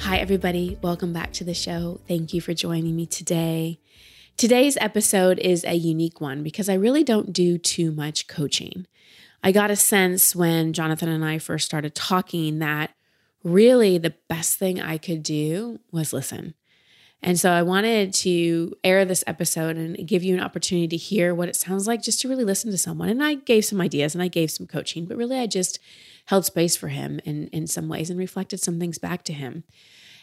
Hi, everybody. Welcome back to the show. Thank you for joining me today. Today's episode is a unique one because I really don't do too much coaching. I got a sense when Jonathan and I first started talking that really the best thing I could do was listen. And so I wanted to air this episode and give you an opportunity to hear what it sounds like just to really listen to someone. And I gave some ideas and I gave some coaching, but really I just held space for him in, in some ways and reflected some things back to him.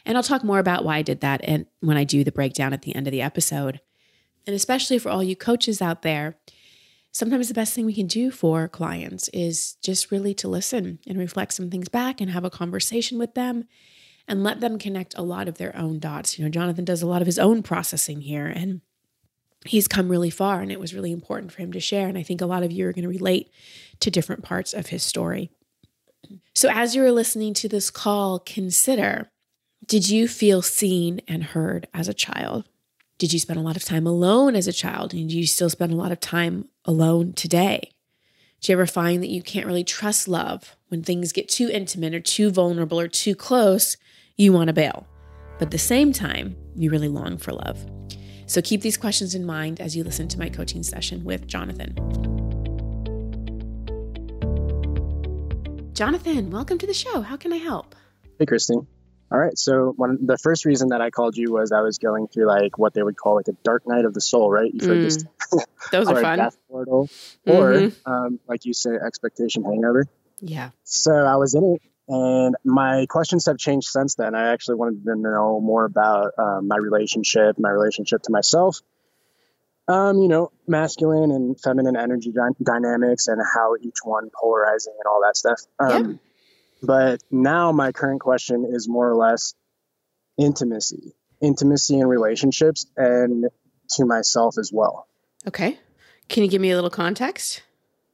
And I'll talk more about why I did that and when I do the breakdown at the end of the episode. And especially for all you coaches out there, sometimes the best thing we can do for clients is just really to listen and reflect some things back and have a conversation with them and let them connect a lot of their own dots. You know, Jonathan does a lot of his own processing here and he's come really far and it was really important for him to share and I think a lot of you are going to relate to different parts of his story. So as you're listening to this call, consider did you feel seen and heard as a child? Did you spend a lot of time alone as a child? And do you still spend a lot of time alone today? Do you ever find that you can't really trust love when things get too intimate or too vulnerable or too close? You want to bail. But at the same time, you really long for love. So keep these questions in mind as you listen to my coaching session with Jonathan. Jonathan, welcome to the show. How can I help? Hey, Christine. All right. So one the first reason that I called you was I was going through like what they would call like a dark night of the soul, right? You've heard this. Mm. Those are fun. Death portal, or mm-hmm. um, like you say, expectation hangover. Yeah. So I was in it, and my questions have changed since then. I actually wanted to know more about um, my relationship, my relationship to myself. Um, you know, masculine and feminine energy dy- dynamics, and how each one polarizing and all that stuff. Um, yeah but now my current question is more or less intimacy, intimacy in relationships and to myself as well. Okay. Can you give me a little context?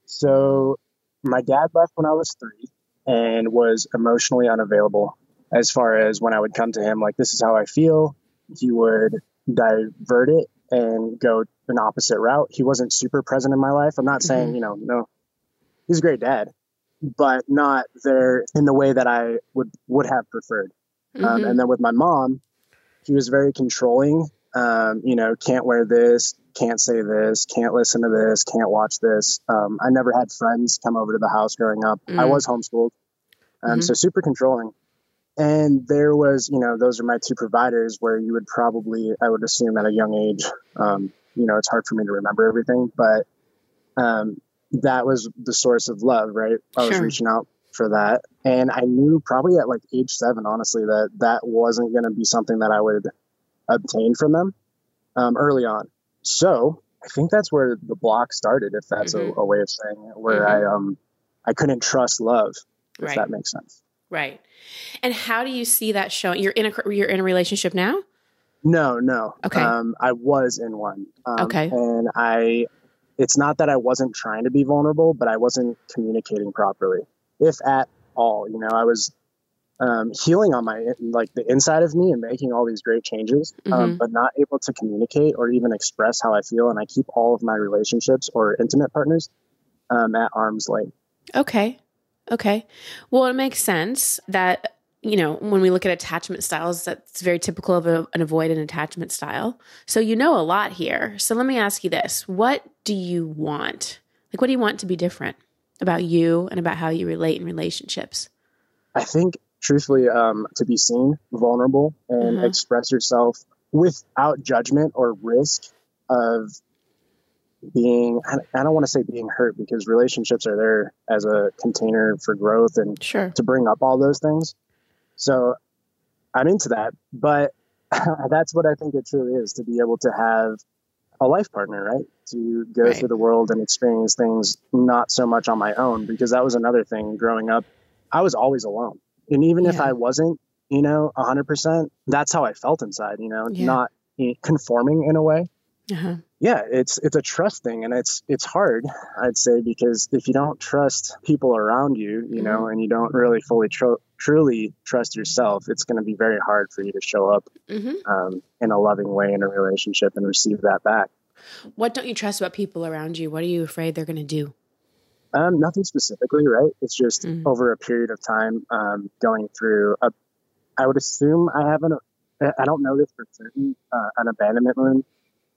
So, my dad left when I was three and was emotionally unavailable as far as when I would come to him, like, this is how I feel. He would divert it and go an opposite route. He wasn't super present in my life. I'm not saying, mm-hmm. you know, no, he's a great dad, but not there in the way that I would would have preferred. Um, mm-hmm. Um, and then with my mom, he was very controlling. Um, you know, can't wear this, can't say this, can't listen to this, can't watch this. Um, I never had friends come over to the house growing up. Mm. I was homeschooled, um, mm-hmm. so super controlling. And there was, you know, those are my two providers where you would probably, I would assume at a young age, um, you know, it's hard for me to remember everything, but um, that was the source of love, right? I was reaching out for that. And I knew probably at like age seven, honestly, that that wasn't going to be something that I would obtain from them um, early on. So I think that's where the block started, if that's mm-hmm. a, a, way of saying it, where mm-hmm. I, um, I couldn't trust love, if right. that makes sense. Right. And how do you see that showing? You're in a, you're in a relationship now? No, no. Okay. Um, I was in one. Um, okay. And I it's not that I wasn't trying to be vulnerable, but I wasn't communicating properly, if at all. You know, I was um, healing on my like the inside of me and making all these great changes, um, mm-hmm. um, but not able to communicate or even express how I feel. And I keep all of my relationships or intimate partners um, at arm's length. Okay. Okay. Well, it makes sense that you know, when we look at attachment styles, that's very typical of a, an avoidant attachment style. So you know a lot here. So let me ask you this What do you want? Like, what do you want to be different about you and about how you relate in relationships? I think, truthfully, um, to be seen, vulnerable, and mm-hmm. express yourself without judgment or risk of being i don't want to say being hurt because relationships are there as a container for growth and sure. to bring up all those things so I'm into that, but that's what I think it truly is to be able to have a life partner, right? To go right. through the world and experience things not so much on my own, because that was another thing growing up. I was always alone. And even if I wasn't, you know, 100%, that's how I felt inside, you know, Yeah. not eh, conforming in a way. Uh-huh. Yeah, it's it's a trust thing and it's it's hard, I'd say because if you don't trust people around you, you know, Mm-hmm. and you don't really fully tr- truly trust yourself, it's going to be very hard for you to show up hmm um, in a loving way in a relationship and receive that back. What don't you trust about people around you? What are you afraid they're going to do? Um, nothing specifically, right? It's just Mhm. over a period of time um, going through a. I would assume I haven't. I don't know this for certain. Uh, an abandonment wound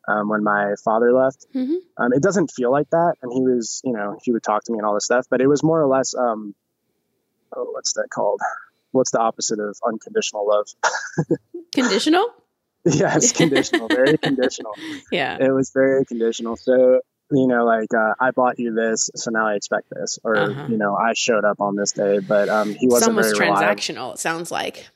um, when my father left. Mhm. Um, it doesn't feel like that, and he was, you know, he would talk to me and all this stuff, but it was more or less. Um, oh, what's that called? What's the opposite of unconditional love? Conditional? yes, conditional, very conditional. Yeah. it was very conditional. So, you know, like uh, I bought you this, so now I expect this, or Uh-huh. you know, I showed up on this day, but um, he wasn't It's almost very reliable. transactional, it sounds like.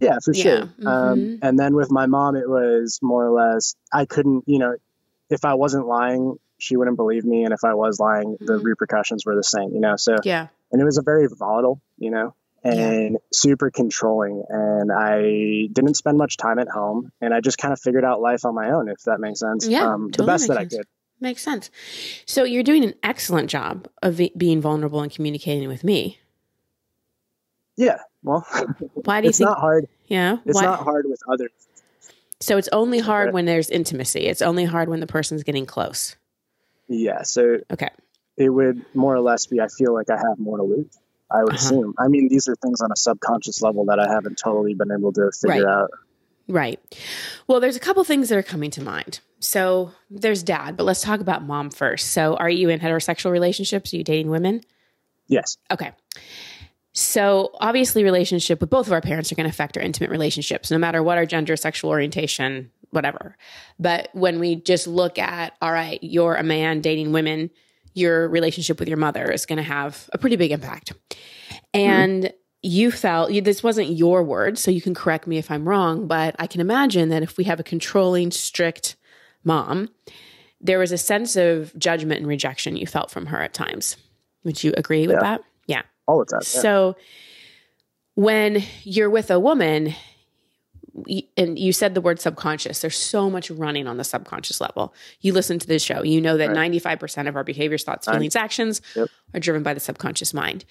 Yeah, for Yeah, sure. mhm. Um, and then with my mom, it was more or less I couldn't, you know, if I wasn't lying, she wouldn't believe me, and if I was lying, the Mhm. repercussions were the same. You know, so Yeah. and it was a very volatile, you know, and super controlling. And I didn't spend much time at home, and I just kind of figured out life on my own, if that makes sense. Yeah, um, the best that makes I sense. could. Makes sense. So you're doing an excellent job of being vulnerable and communicating with me. Yeah. Well, Why do you it's think? not hard. yeah. It's Why- not hard with others. so it's only hard when there's intimacy. It's only hard when the person's getting close. Yeah. So Okay. it would more or less be I feel like I have more to lose. I would Uh-huh. assume. I mean, these are things on a subconscious level that I haven't totally been able to figure Right. out. Right. Well, there's a couple things that are coming to mind. So there's dad, but let's talk about mom first. So are you in heterosexual relationships? Are you dating women? Yes. Okay. So obviously, relationship with both of our parents are going to affect our intimate relationships, no matter what our gender, sexual orientation, whatever. But when we just look at, all right, you're a man dating women, your relationship with your mother is going to have a pretty big impact. And you felt you, this wasn't your word, so you can correct me if I'm wrong, but I can imagine that if we have a controlling, strict mom, there was a sense of judgment and rejection you felt from her at times. Would you agree with that? All the time. Yeah. So when you're with a woman, and you said the word subconscious, there's so much running on the subconscious level. You listen to this show, you know that Right. 95% of our behaviors, thoughts, feelings, actions Yep. are driven by the subconscious mind.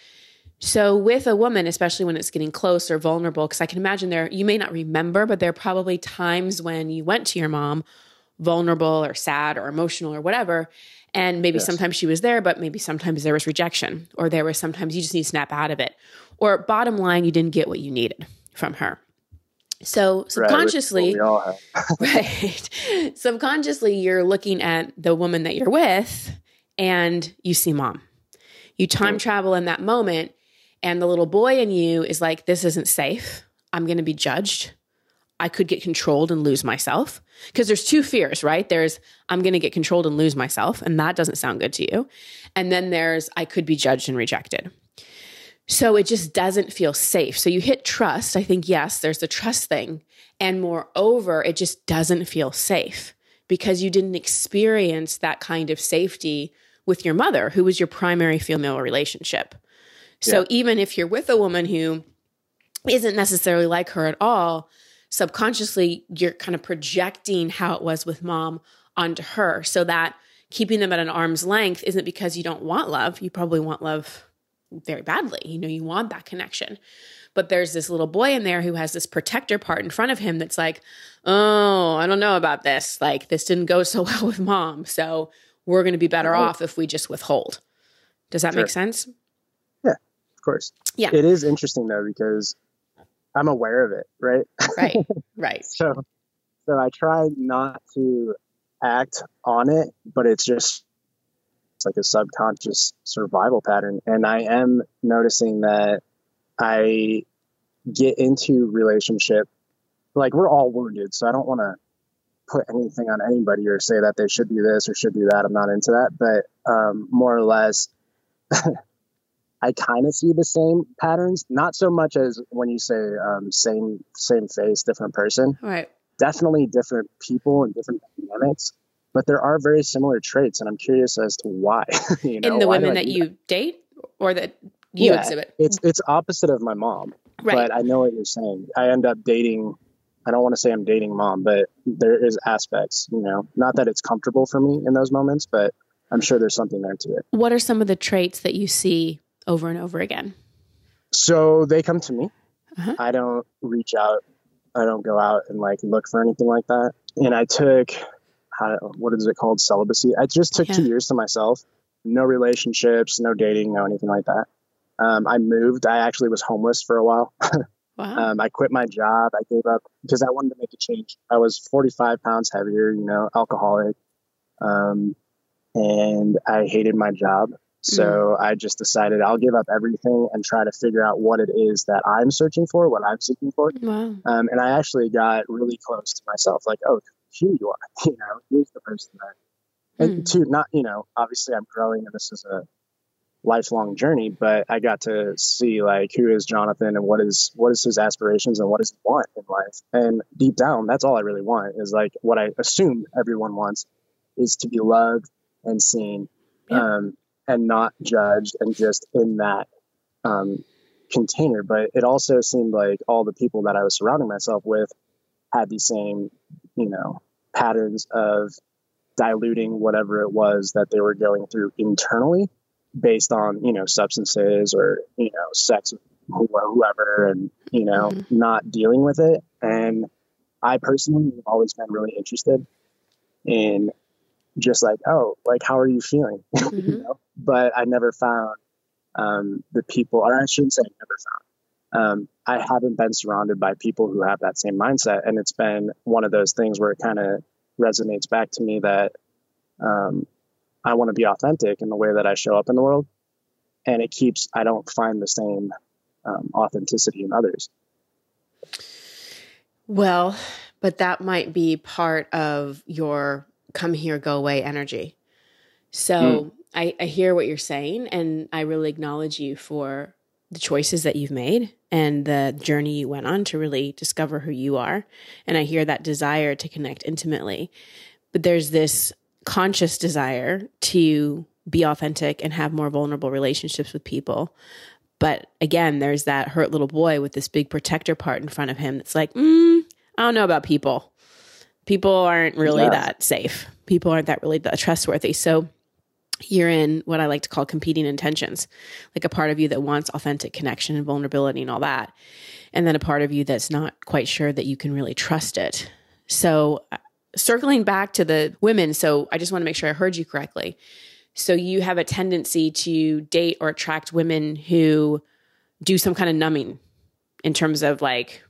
So with a woman, especially when it's getting close or vulnerable, because I can imagine there, you may not remember, but there are probably times when you went to your mom vulnerable or sad or emotional or whatever. And maybe Yes. sometimes she was there, but maybe sometimes there was rejection, or there was sometimes you just need to snap out of it. Or bottom line, you didn't get what you needed from her. So Right, subconsciously, what we all have. right? Subconsciously, you're looking at the woman that you're with and you see mom. You time travel in that moment, and the little boy in you is like, This isn't safe. I'm going to be judged. I could get controlled and lose myself. Because there's two fears, right? There's, I'm going to get controlled and lose myself. And that doesn't sound good to you. And then there's, I could be judged and rejected. So it just doesn't feel safe. So you hit trust. I think, yes, there's the trust thing. And moreover, it just doesn't feel safe because you didn't experience that kind of safety with your mother, who was your primary female relationship. So Yeah. even if you're with a woman who isn't necessarily like her at all, subconsciously you're kind of projecting how it was with mom onto her so that keeping them at an arm's length isn't because you don't want love. You probably want love very badly. You know, you want that connection. But there's this little boy in there who has this protector part in front of him that's like, oh, I don't know about this. Like, this didn't go so well with mom. So we're going to be better Right. off if we just withhold. Does that make sense? Yeah, Of course. Yeah. It is interesting though because I'm aware of it, right? Right. right. So, so I try not to act on it, but it's just it's like a subconscious survival pattern, and I am noticing that I get into relationship like we're all wounded, so I don't want to put anything on anybody or say that they should do this or should do that. I'm not into that, but um, more or less. I kind of see the same patterns, not so much as when you say um, same same face, different person. Right. Definitely different people and different dynamics, but there are very similar traits, and I'm curious as to why. you know, In the women that you date or that you Yeah, exhibit. It's it's opposite of my mom, Right. but I know what you're saying. I end up dating. I don't want to say I'm dating mom, but there is aspects, you know, not that it's comfortable for me in those moments, but I'm sure there's something there to it. what are some of the traits that you see over and over again? So they come to me. Uh-huh. I don't reach out. I don't go out and like look for anything like that. And I took, how, what is it called? Celibacy. I just took two years to myself. No relationships, no dating, no anything like that. Um, I moved. I actually was homeless for a while. Wow. Um, I quit my job. I gave up because I wanted to make a change. I was 45 pounds heavier, you know, alcoholic. Um, and I hated my job. So I just decided I'll give up everything and try to figure out what it is that I'm searching for, what I'm seeking for. wow. Um, and I actually got really close to myself, like, oh, here you are. You know, here's the person that. And Hmm. two, not you know, obviously I'm growing, and this is a lifelong journey. But I got to see like who is Jonathan and what is what is his aspirations and what does he want in life. And deep down, that's all I really want is like what I assume everyone wants is to be loved and seen, Yeah. um, and not judged and just in that um, container. But it also seemed like all the people that I was surrounding myself with had the same, you know, patterns of diluting whatever it was that they were going through internally based on, you know, substances or, you know, sex with whoever and, you know, Mhm. not dealing with it. And I personally have always been really interested in just like, oh, like, how are you feeling? you Mhm. know? But I never found um, the people, or I shouldn't say never found. Um, I haven't been surrounded by people who have that same mindset, and it's been one of those things where it kind of resonates back to me that um, I want to be authentic in the way that I show up in the world, and it keeps. I don't find the same um, authenticity in others. Well, but that might be part of your come here, go away energy. So I, I hear what you're saying, and I really acknowledge you for the choices that you've made and the journey you went on to really discover who you are. And I hear that desire to connect intimately. But there's this conscious desire to be authentic and have more vulnerable relationships with people. But again, there's that hurt little boy with this big protector part in front of him that's like, mm, I don't know about people. People aren't really Yeah. that safe. People aren't that really that trustworthy. So you're in what I like to call competing intentions, like a part of you that wants authentic connection and vulnerability and all that. And then a part of you that's not quite sure that you can really trust it. So, uh, circling back to the women, so I just want to make sure I heard you correctly. So, you have a tendency to date or attract women who do some kind of numbing in terms of like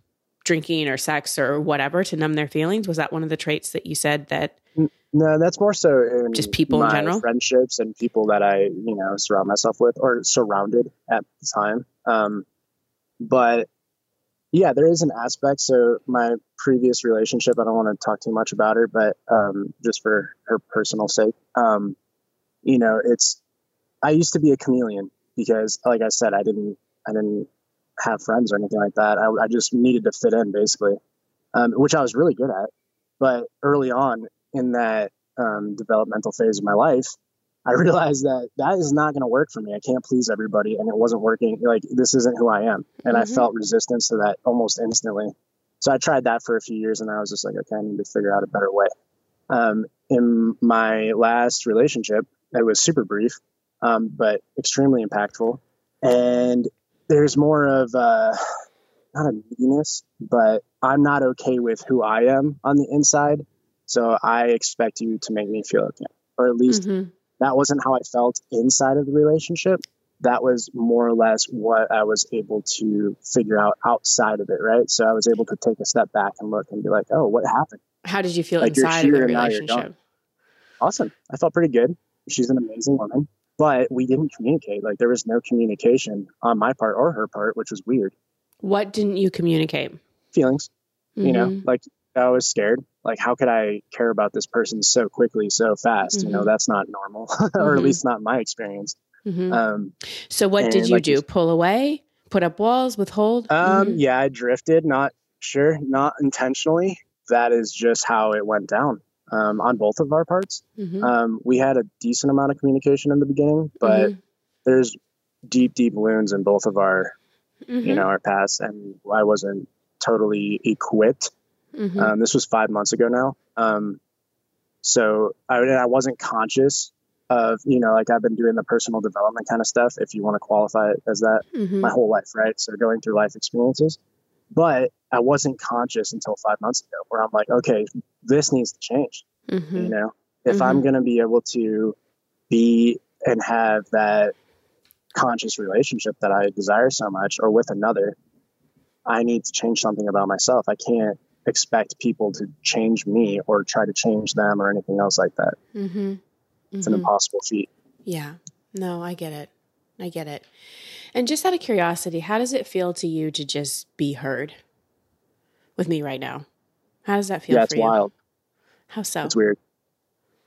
drinking or sex or whatever to numb their feelings. Was that one of the traits that you said that? No, that's more so in Just people in general? friendships and people that I, you know, surround myself with or surrounded at the time. Um, but yeah, there is an aspect. So my previous relationship, I don't want to talk too much about her, but um, just for her personal sake, um, you know, it's I used to be a chameleon because, like I said, I didn't, I didn't have friends or anything like that. I, I just needed to fit in, basically, um, which I was really good at. But early on in that um, developmental phase of my life, I realized that that is not going to work for me. I can't please everybody, and it wasn't working. Like this isn't who I am, and I Mhm. felt resistance to that almost instantly. So I tried that for a few years, and I was just like, okay, I need to figure out a better way. Um, in my last relationship, it was super brief, um, but extremely impactful. And there's more of uh, not a neediness, but I'm not okay with who I am on the inside. So I expect you to make me feel okay, or at least Mhm. that wasn't how I felt inside of the relationship. That was more or less what I was able to figure out outside of it, right? So I was able to take a step back and look and be like, oh, what happened? How did you feel Like, inside of the and now you're relationship? Awesome. I felt pretty good. She's an amazing woman, but we didn't communicate. Like there was no communication on my part or her part, which was weird. What didn't you communicate? Feelings, you know, Mhm. like I was scared. Like, how could I care about this person so quickly, so fast? You know, Mhm. that's not normal, or Mhm. at least not my experience. Um, so what did you like do? Pull away? Put up walls? Withhold? Um, yeah, I drifted, not sure, not intentionally. That is just how it went down um, on both of our parts. Mhm. Um, we had a decent amount of communication in the beginning, but Mhm. there's deep, deep wounds in both of our, Mhm. you know, our past, and I wasn't totally equipped. Mhm. Um, this was five months ago now. Um, so I, I wasn't conscious of, you know, like I've been doing the personal development kind of stuff, if you want to qualify it as that, Mhm. my whole life, right? So going through life experiences. But I wasn't conscious until five months ago, where I'm like, okay, this needs to change. Mhm. You know, if I'm going to be able to be and have that conscious relationship that I desire so much, or with another, I need to change something about myself. I can't expect people to change me or try to change them or anything else like that. Mhm. It's an Mhm. impossible feat. Yeah. No, I get it. I get it. And just out of curiosity, how does it feel to you to just be heard with me right now? How does that feel yeah, it's you? wild. How so? It's weird.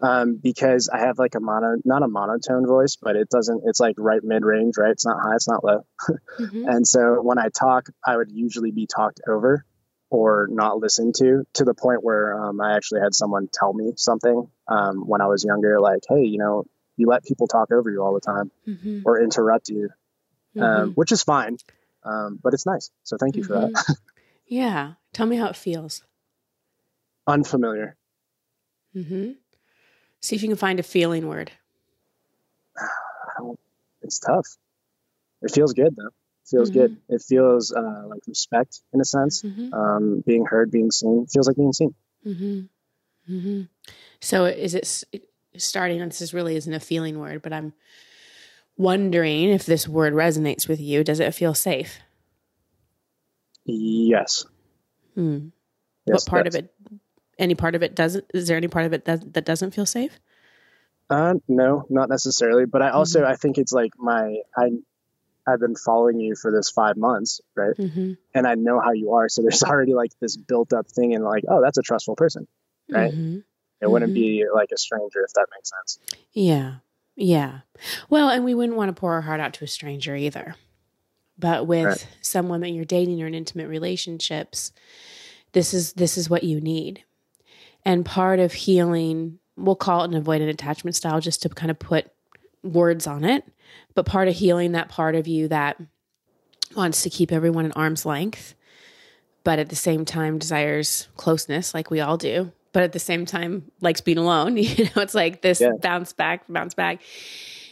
Um, because I have like a mono, not a monotone voice, but it doesn't, it's like right mid range, right? It's not high, it's not low. Mhm. And so when I talk, I would usually be talked over or not listened to to the point where um, I actually had someone tell me something um, when I was younger, like, hey, you know, you let people talk over you all the time Mhm. or interrupt you, um, Mhm. which is fine. Um, but it's nice. So thank you for that. Yeah. Tell me how it feels. Unfamiliar. Mm-hmm. See if you can find a feeling word. It's tough. It feels good though. It feels good. It feels uh, like respect in a sense. hmm Um, being heard, being seen. It feels like being seen. hmm hmm So is it starting? And this is really isn't a feeling word, but I'm wondering if this word resonates with you. Does it feel safe? Yes. Hmm. yes what part of it? Any part of it doesn't? Is there any part of it that that doesn't feel safe? Uh, no, not necessarily. But I also Mm-hmm. I think it's like my I I've been following you for this five months, right? Mm-hmm. And I know how you are, so there's already like this built up thing, and like, oh, that's a trustful person. Right. hmm It wouldn't Mhm. be like a stranger if that makes sense. Yeah. Yeah. Well, and we wouldn't want to pour our heart out to a stranger either. But with Right. someone that you're dating or in intimate relationships, this is this is what you need. And part of healing, we'll call it an avoidant attachment style just to kind of put words on it. But part of healing that part of you that wants to keep everyone at arm's length, but at the same time desires closeness, like we all do, but at the same time likes being alone. You know, it's like this Yeah. bounce back, bounce back.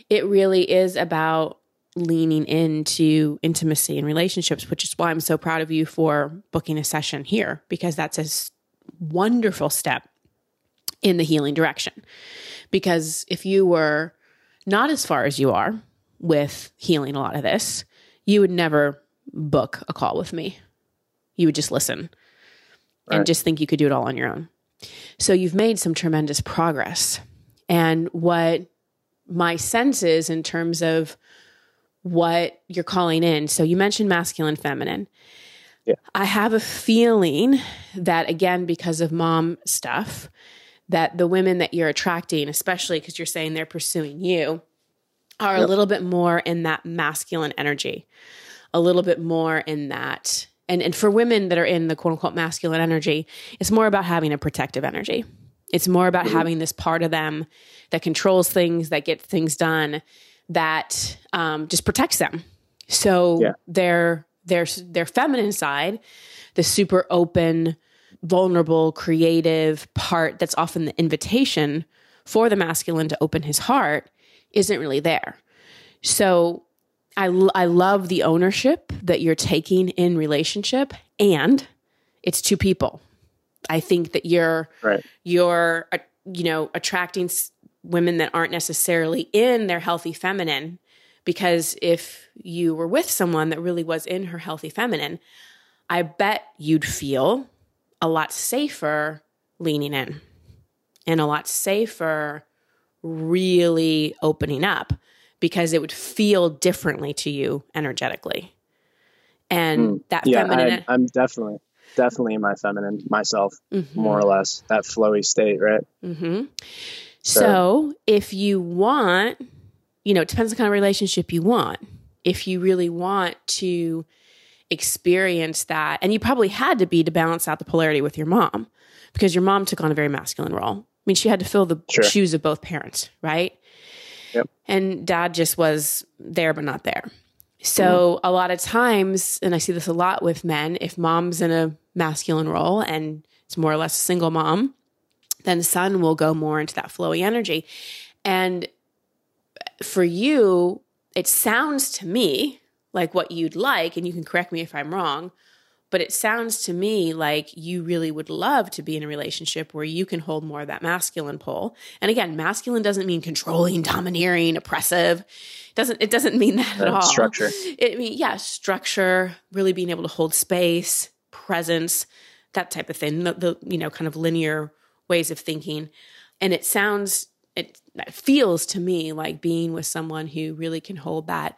It really is about leaning into intimacy and relationships, which is why I'm so proud of you for booking a session here because that's a wonderful step in the healing direction. Because if you were not as far as you are with healing a lot of this, you would never book a call with me. You would just listen and just think you could do it all on your own. So you've made some tremendous progress. And what my sense is in terms of what you're calling in. So you mentioned masculine, feminine. Yeah. I have a feeling that, again, because of mom stuff, that the women that you're attracting, especially because you're saying they're pursuing you, are a little bit more in that masculine energy, a little bit more in that. And, and for women that are in the quote unquote masculine energy, it's more about having a protective energy. It's more about mm-hmm. having this part of them that controls things, that gets things done, that um, just protects them. So Yeah. their their their feminine side, the super open, vulnerable, creative part that's often the invitation for the masculine to open his heart, isn't really there. So I l- I love the ownership that you're taking in relationship, and it's two people. I think that you're Right. you're uh, you know attracting women that aren't necessarily in their healthy feminine because if you were with someone that really was in her healthy feminine i bet you'd feel a lot safer leaning in and a lot safer really opening up because it would feel differently to you energetically and that Hmm. Yeah, feminine I, I'm definitely definitely in my feminine myself, Mhm. more or less. That flowy state, right? hmm So- So if you want, you know, it depends on the kind of relationship you want. If you really want to experience that, and you probably had to be to balance out the polarity with your mom, because your mom took on a very masculine role. I mean, she had to fill the Sure. shoes of both parents, right? Yep. And dad just was there, but not there. So mm-hmm. a lot of times, and I see this a lot with men, if mom's in a masculine role and it's more or less a single mom, then son will go more into that flowy energy. And for you, it sounds to me like what you'd like, and you can correct me if I'm wrong, but it sounds to me like you really would love to be in a relationship where you can hold more of that masculine pull. And again, masculine doesn't mean controlling, domineering, oppressive. It doesn't it doesn't mean that at all. Structure. It mean yeah, structure, really being able to hold space, presence, that type of thing. The, the you know kind of linear ways of thinking, and it sounds it, it feels to me like being with someone who really can hold that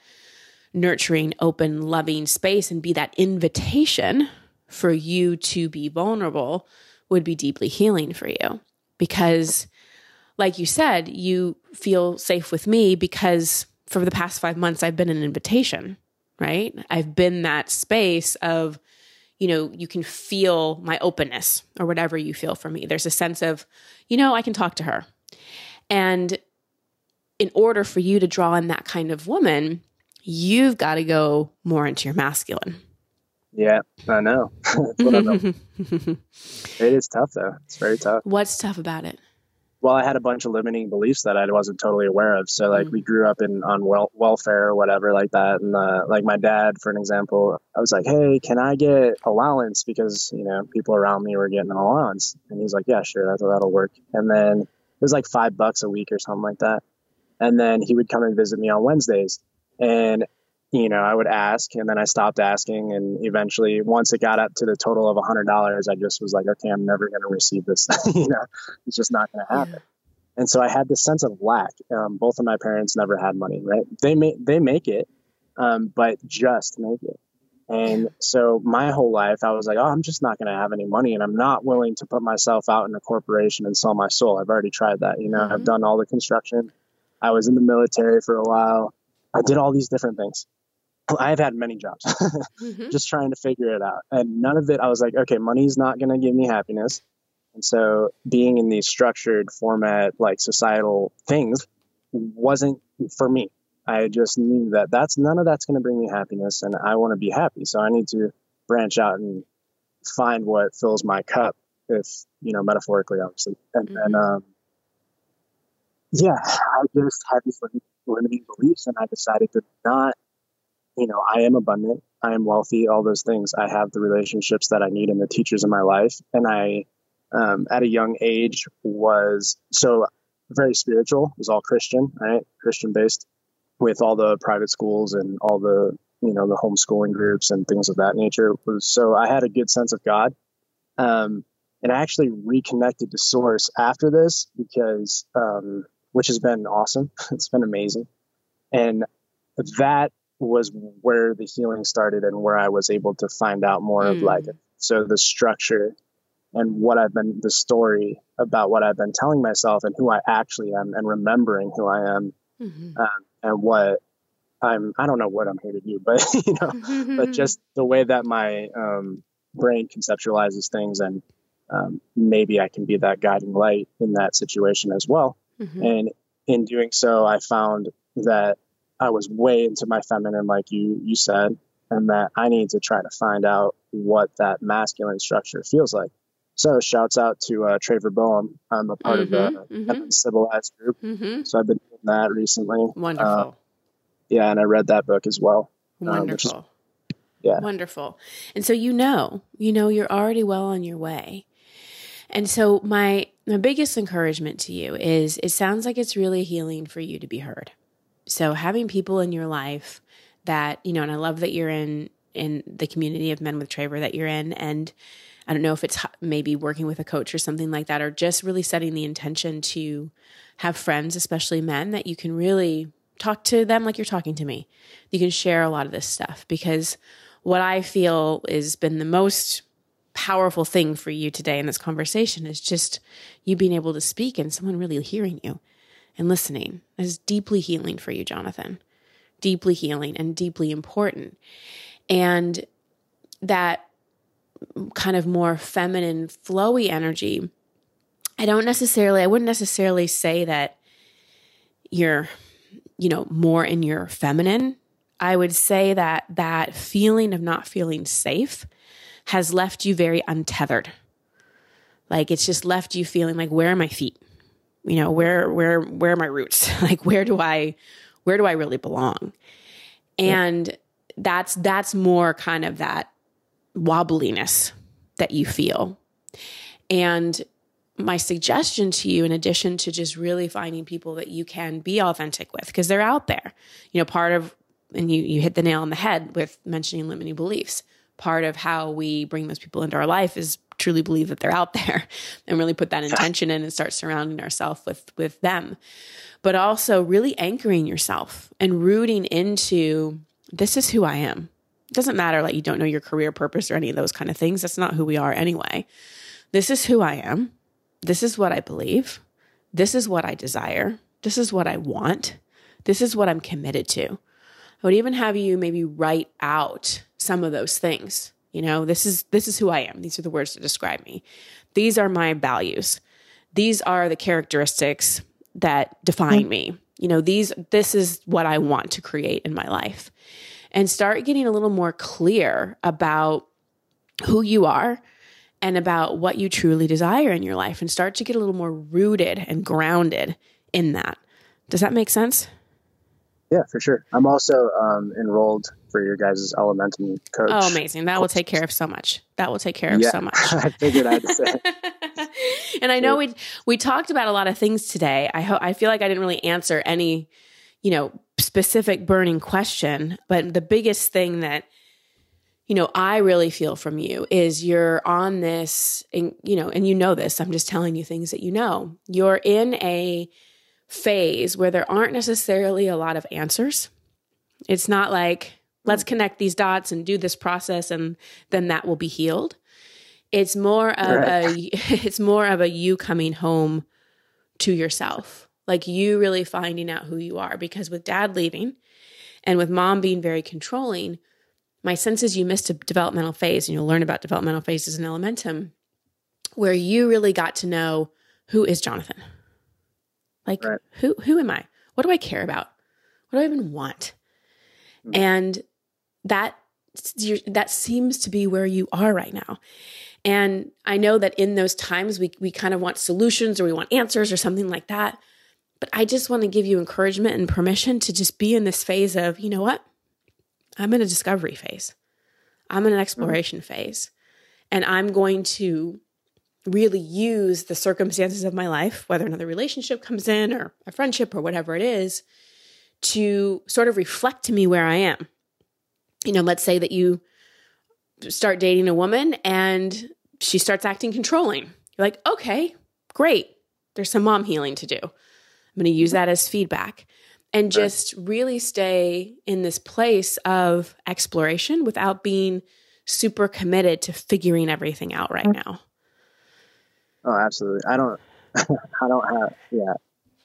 nurturing, open, loving space and be that invitation for you to be vulnerable would be deeply healing for you. Because, like you said, you feel safe with me because for the past five months, I've been an invitation, right? I've been that space of, you know, you can feel my openness or whatever you feel for me. There's a sense of, you know, I can talk to her. And in order for you to draw in that kind of woman, you've got to go more into your masculine. Yeah, I know. I know. it is tough though. It's very tough. What's tough about it? Well, I had a bunch of limiting beliefs that I wasn't totally aware of. So, like, mm. we grew up in on wel- welfare or whatever, like that. And uh, like my dad, for an example, I was like, "Hey, can I get allowance?" Because you know people around me were getting an allowance, and he's like, "Yeah, sure, that, that'll work." And then it was like five bucks a week or something like that. And then he would come and visit me on Wednesdays and, you know, I would ask and then I stopped asking. And eventually, once it got up to the total of a $100, I just was like, okay, I'm never going to receive this. you know, it's just not going to happen. Yeah. And so I had this sense of lack. Um, both of my parents never had money, right? They make they make it, um, but just make it. And so my whole life, I was like, oh, I'm just not going to have any money, and I'm not willing to put myself out in a corporation and sell my soul. I've already tried that. You know, mm-hmm. I've done all the construction. I was in the military for a while. I did all these different things. I've had many jobs, mm-hmm. just trying to figure it out. And none of it, I was like, okay, money's not going to give me happiness. And so being in these structured format, like societal things, wasn't for me. I just knew that that's none of that's going to bring me happiness, and I want to be happy. So I need to branch out and find what fills my cup, if you know, metaphorically, obviously. And then, mm-hmm. um, yeah, I just had these limiting beliefs and I decided to not, you know, I am abundant, I am wealthy, all those things. I have the relationships that I need and the teachers in my life. And I, um, at a young age, was so very spiritual, was all Christian, right? Christian based with all the private schools and all the, you know, the homeschooling groups and things of that nature. Was so I had a good sense of God. Um, and I actually reconnected to source after this because um, which has been awesome. It's been amazing. And that was where the healing started and where I was able to find out more mm. of like hmm. so the structure and what I've been the story about what I've been telling myself and who I actually am and remembering who I am mm-hmm. um, and what I'm I don't know what I'm here to do but you know but just the way that my um, brain conceptualizes things and um, maybe I can be that guiding light in that situation as well Mm-hmm. And in doing so, I found that I was way into my feminine, like you you said, and that I need to try to find out what that masculine structure feels like. So shouts out to uh, Traver Boehm. I'm a part mm-hmm, of the mm-hmm. Civilized group. Mm-hmm. So I've been doing that recently. Wonderful. Uh, yeah, and I read that book as well. Wonderful. Um, is, yeah. Wonderful. And so you know, you know, you're already well on your way. And so my my biggest encouragement to you is it sounds like it's really healing for you to be heard. So having people in your life that, you know, and I love that you're in in the community of men with Traver that you're in and I don't know if it's maybe working with a coach or something like that or just really setting the intention to have friends, especially men that you can really talk to them like you're talking to me. You can share a lot of this stuff because what I feel has been the most powerful thing for you today in this conversation is just you being able to speak and someone really hearing you and listening is deeply healing for you, Jonathan. Deeply healing and deeply important. And that kind of more feminine, flowy energy, I don't necessarily, I wouldn't necessarily say that you're you know, more in your feminine, I would say that that feeling of not feeling safe has left you very untethered. Like it's just left you feeling like where are my feet? You know, where where where are my roots? like where do I where do I really belong? And yeah. that's that's more kind of that wobbliness that you feel. And my suggestion to you, in addition to just really finding people that you can be authentic with, because they're out there, you know, part of, and you, you hit the nail on the head with mentioning limiting beliefs. Part of how we bring those people into our life is truly believe that they're out there and really put that intention in and start surrounding ourselves with with them. But also really anchoring yourself and rooting into this is who i am. It doesn't matter like you don't know your career purpose or any of those kind of things. That's not who we are anyway. This is who i am. This is what i believe. This is what i desire. This is what i want. This is what i'm committed to. I would even have you maybe write out some of those things you know, this is this is who I am. These are the words to describe me. These are my values. These are the characteristics that define me. You know, these this is what I want to create in my life. And start getting a little more clear about who you are and about what you truly desire in your life and start to get a little more rooted and grounded in that. Does that make sense? Yeah, for sure. I'm also um, enrolled for your guys' Elementum coach. Oh, amazing! That will take care of so much. That will take care of yeah, so much. I figured I'd say. and I know we we talked about a lot of things today. I hope I feel like I didn't really answer any, you know, specific burning question, but the biggest thing that you know I really feel from you is you're on this, and you know, and you know this. I'm just telling you things that you know. You're in a phase where there aren't necessarily a lot of answers. It's not like, let's hmm. connect these dots and do this process and then that will be healed. It's more of right. a it's more of a you coming home to yourself. Like you really finding out who you are because with dad leaving and with mom being very controlling, my sense is you missed a developmental phase and you'll learn about developmental phases in Elementum where you really got to know who is Jonathan like right. who who am I? What do I care about? What do I even want? Mm-hmm. And that that seems to be where you are right now. And I know that in those times we we kind of want solutions or we want answers or something like that. But I just want to give you encouragement and permission to just be in this phase of, you know what? I'm in a discovery phase. I'm in an mm-hmm. exploration mm-hmm. phase. And I'm going to really use the circumstances of my life, whether another relationship comes in or a friendship or whatever it is, to sort of reflect to me where I am. You know, let's say that you start dating a woman and she starts acting controlling. You're like, okay, great. There's some mom healing to do. I'm going to use that as feedback and just really stay in this place of exploration without being super committed to figuring everything out right mm. now. Oh, absolutely. I don't. I don't have. Yeah,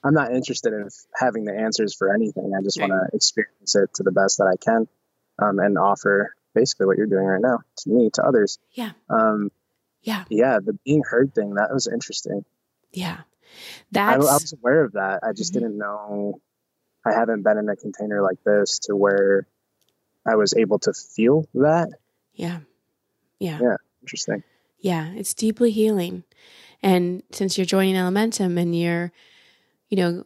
I'm not interested in having the answers for anything. I just right. want to experience it to the best that I can, um, and offer basically what you're doing right now to me to others. Yeah. Um, yeah. Yeah. The being heard thing that was interesting. Yeah. That's. I, I was aware of that. I just mm-hmm. didn't know. I haven't been in a container like this to where I was able to feel that. Yeah. Yeah. Yeah. Interesting. Yeah. It's deeply healing. And since you're joining Elementum and you're, you know,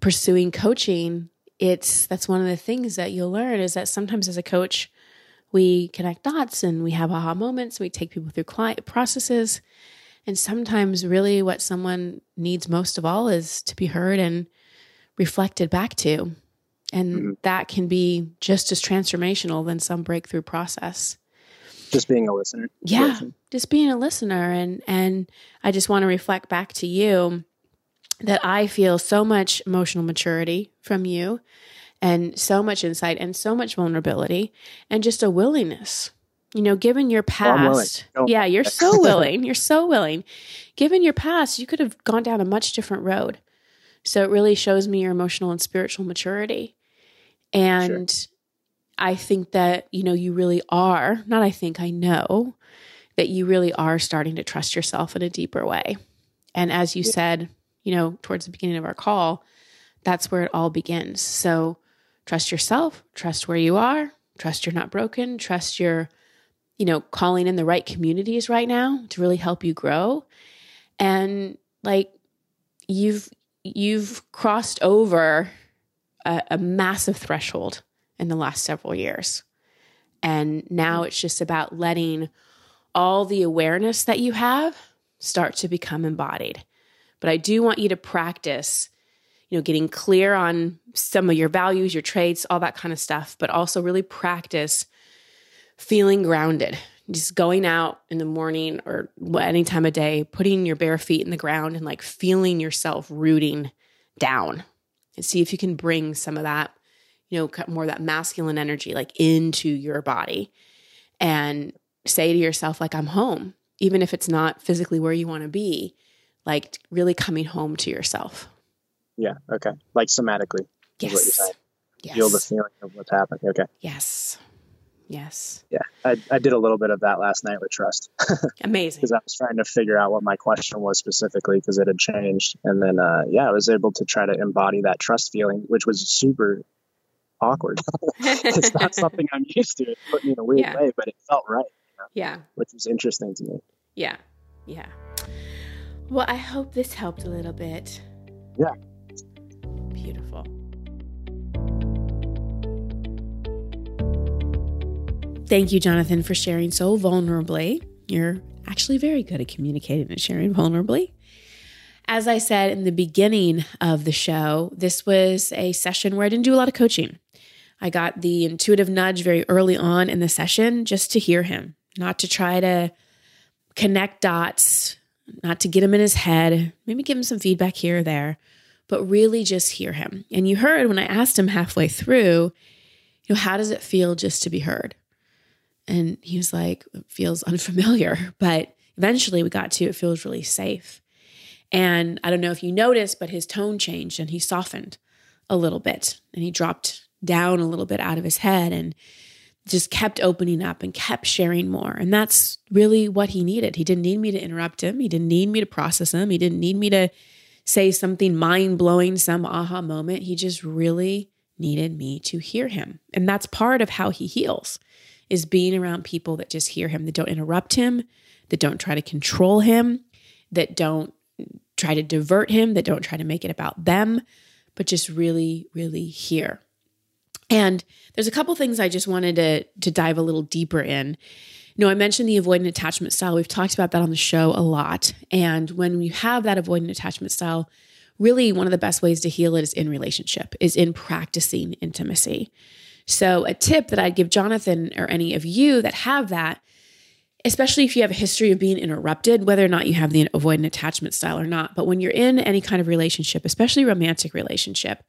pursuing coaching, it's that's one of the things that you'll learn is that sometimes as a coach, we connect dots and we have aha moments. We take people through client processes. And sometimes, really, what someone needs most of all is to be heard and reflected back to. And mm-hmm. that can be just as transformational than some breakthrough process just being a listener. Yeah Listen. just being a listener. And and i just want to reflect back to you that i feel so much emotional maturity from you and so much insight and so much vulnerability and just a willingness you know given your oh, past. Oh, yeah you're so willing. You're so willing. Given your past you could have gone down a much different road. So it really shows me your emotional and spiritual maturity. And sure. I think that, you know, you really are, not I think, I know that you really are starting to trust yourself in a deeper way. And as you yeah. said, you know, towards the beginning of our call, that's where it all begins. So trust yourself, trust where you are, trust you're not broken, trust you're, you know, calling in the right communities right now to really help you grow. And like you've you've crossed over a, a massive threshold in the last several years. And now it's just about letting all the awareness that you have start to become embodied. But I do want you to practice, you know, getting clear on some of your values, your traits, all that kind of stuff, but also really practice feeling grounded. Just going out in the morning or any time of day, putting your bare feet in the ground and like feeling yourself rooting down and see if you can bring some of that, you know, cut more of that masculine energy like into your body and say to yourself, like, I'm home, even if it's not physically where you want to be, like really coming home to yourself. Yeah. Okay. Like somatically. Yes. Yes. Feel the feeling of what's happening. Okay. Yes. Yes. Yeah. I, I did a little bit of that last night with trust. Amazing. Because I was trying to figure out what my question was specifically because it had changed. And then, uh, yeah, I was able to try to embody that trust feeling, which was super awkward. it's not something I'm used to. It put me in a weird yeah. way, but it felt right. You know? Yeah. Which was interesting to me. Yeah. Yeah. Well, I hope this helped a little bit. Yeah. Beautiful. Thank you, Jonathan, for sharing so vulnerably. You're actually very good at communicating and sharing vulnerably. As I said in the beginning of the show, this was a session where I didn't do a lot of coaching. I got the intuitive nudge very early on in the session just to hear him, not to try to connect dots, not to get him in his head, maybe give him some feedback here or there, but really just hear him. And you heard when I asked him halfway through, you know, how does it feel just to be heard? And he was like, it feels unfamiliar, but eventually we got to it feels really safe. And I don't know if you noticed, but his tone changed and he softened a little bit and he dropped down a little bit out of his head and just kept opening up and kept sharing more. And that's really what he needed. He didn't need me to interrupt him. He didn't need me to process him. He didn't need me to say something mind blowing, some aha moment. He just really needed me to hear him. And that's part of how he heals is being around people that just hear him, that don't interrupt him, that don't try to control him, that don't try to divert him, that don't try to make it about them, but just really, really hear. And there's a couple things I just wanted to to dive a little deeper in. You know, I mentioned the avoidant attachment style. We've talked about that on the show a lot. And when you have that avoidant attachment style, really one of the best ways to heal it is in relationship, is in practicing intimacy. So, a tip that I'd give Jonathan or any of you that have that, especially if you have a history of being interrupted, whether or not you have the avoidant attachment style or not, but when you're in any kind of relationship, especially romantic relationship,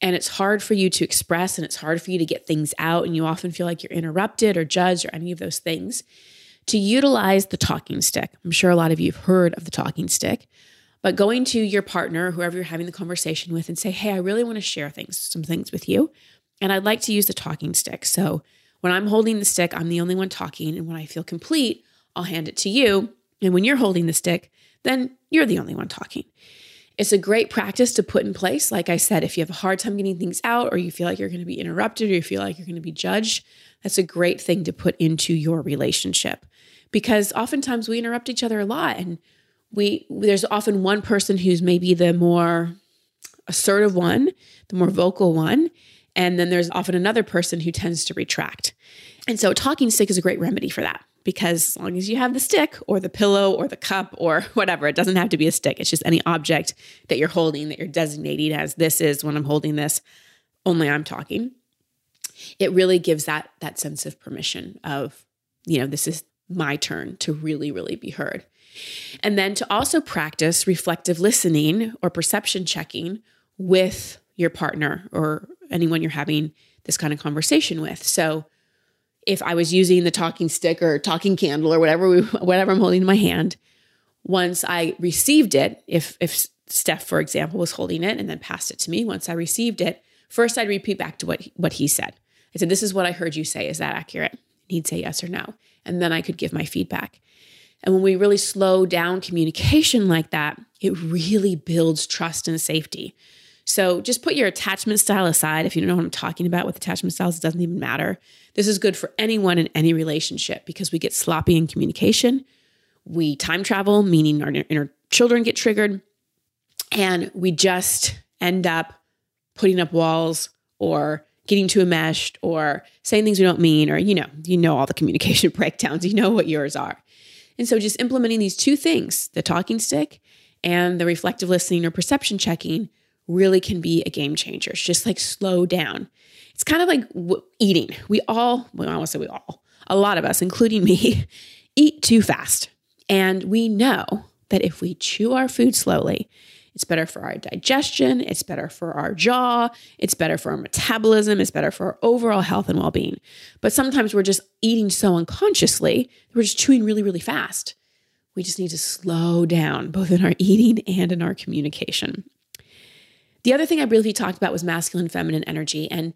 and it's hard for you to express and it's hard for you to get things out, and you often feel like you're interrupted or judged or any of those things, to utilize the talking stick. I'm sure a lot of you have heard of the talking stick, but going to your partner, whoever you're having the conversation with, and say, Hey, I really want to share things, some things with you. And I'd like to use the talking stick. So when I'm holding the stick, I'm the only one talking. And when I feel complete, I'll hand it to you. And when you're holding the stick, then you're the only one talking. It's a great practice to put in place. Like I said, if you have a hard time getting things out, or you feel like you're going to be interrupted, or you feel like you're going to be judged, that's a great thing to put into your relationship. Because oftentimes we interrupt each other a lot. And we there's often one person who's maybe the more assertive one, the more vocal one. And then there's often another person who tends to retract. And so, talking stick is a great remedy for that because as long as you have the stick or the pillow or the cup or whatever, it doesn't have to be a stick. It's just any object that you're holding that you're designating as this is when I'm holding this, only I'm talking. It really gives that that sense of permission of, you know, this is my turn to really, really be heard. And then to also practice reflective listening or perception checking with your partner or anyone you're having this kind of conversation with. So if I was using the talking stick or talking candle or whatever we, whatever I'm holding in my hand, once I received it, if if Steph, for example, was holding it and then passed it to me, once I received it, first I'd repeat back to what what he said. I said, "This is what I heard you say. Is that accurate?" And he'd say yes or no, and then I could give my feedback. And when we really slow down communication like that, it really builds trust and safety. So just put your attachment style aside. If you don't know what I'm talking about with attachment styles, it doesn't even matter. This is good for anyone in any relationship because we get sloppy in communication. We time travel, meaning our inner children get triggered, and we just end up putting up walls or getting too enmeshed or saying things we don't mean, or you know, you know all the communication breakdowns, you know what yours are. And so just implementing these two things, the talking stick and the reflective listening or perception checking, really can be a game changer. It's just like slow down. It's kind of like w- eating. We all, well, I want to say we all, a lot of us, including me, eat too fast. And we know that if we chew our food slowly, it's better for our digestion, it's better for our jaw, it's better for our metabolism, it's better for our overall health and well being. But sometimes we're just eating so unconsciously, we're just chewing really, really fast. We just need to slow down, both in our eating and in our communication. The other thing I briefly talked about was masculine feminine energy. And,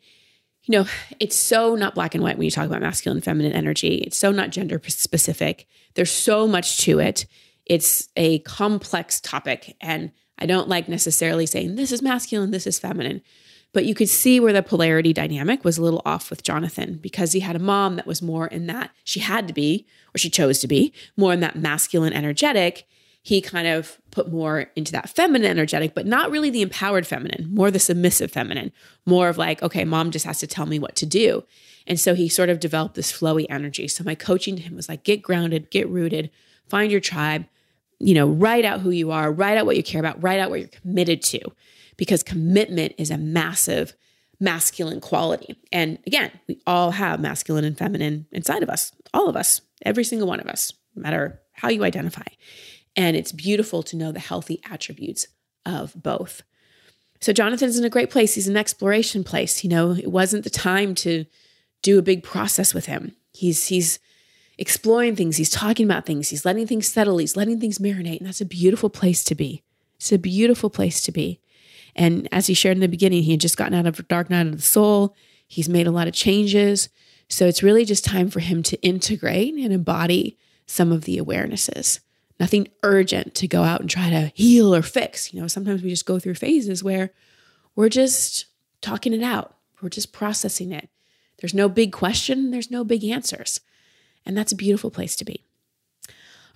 you know, it's so not black and white when you talk about masculine feminine energy. It's so not gender specific. There's so much to it. It's a complex topic. And I don't like necessarily saying this is masculine, this is feminine. But you could see where the polarity dynamic was a little off with Jonathan because he had a mom that was more in that she had to be, or she chose to be, more in that masculine energetic. He kind of put more into that feminine energetic, but not really the empowered feminine, more the submissive feminine, more of like, okay, mom just has to tell me what to do. And so he sort of developed this flowy energy. So my coaching to him was like, get grounded, get rooted, find your tribe, you know, write out who you are, write out what you care about, write out what you're committed to, because commitment is a massive masculine quality. And again, we all have masculine and feminine inside of us, all of us, every single one of us, no matter how you identify. And it's beautiful to know the healthy attributes of both. So Jonathan's in a great place. He's an exploration place. You know, it wasn't the time to do a big process with him. He's he's exploring things, he's talking about things, he's letting things settle, he's letting things marinate. And that's a beautiful place to be. It's a beautiful place to be. And as he shared in the beginning, he had just gotten out of a dark night of the soul. He's made a lot of changes. So it's really just time for him to integrate and embody some of the awarenesses. Nothing urgent to go out and try to heal or fix. You know, sometimes we just go through phases where we're just talking it out, we're just processing it. There's no big question, there's no big answers. And that's a beautiful place to be.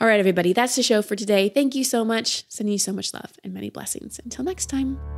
All right, everybody, that's the show for today. Thank you so much. Sending you so much love and many blessings. Until next time.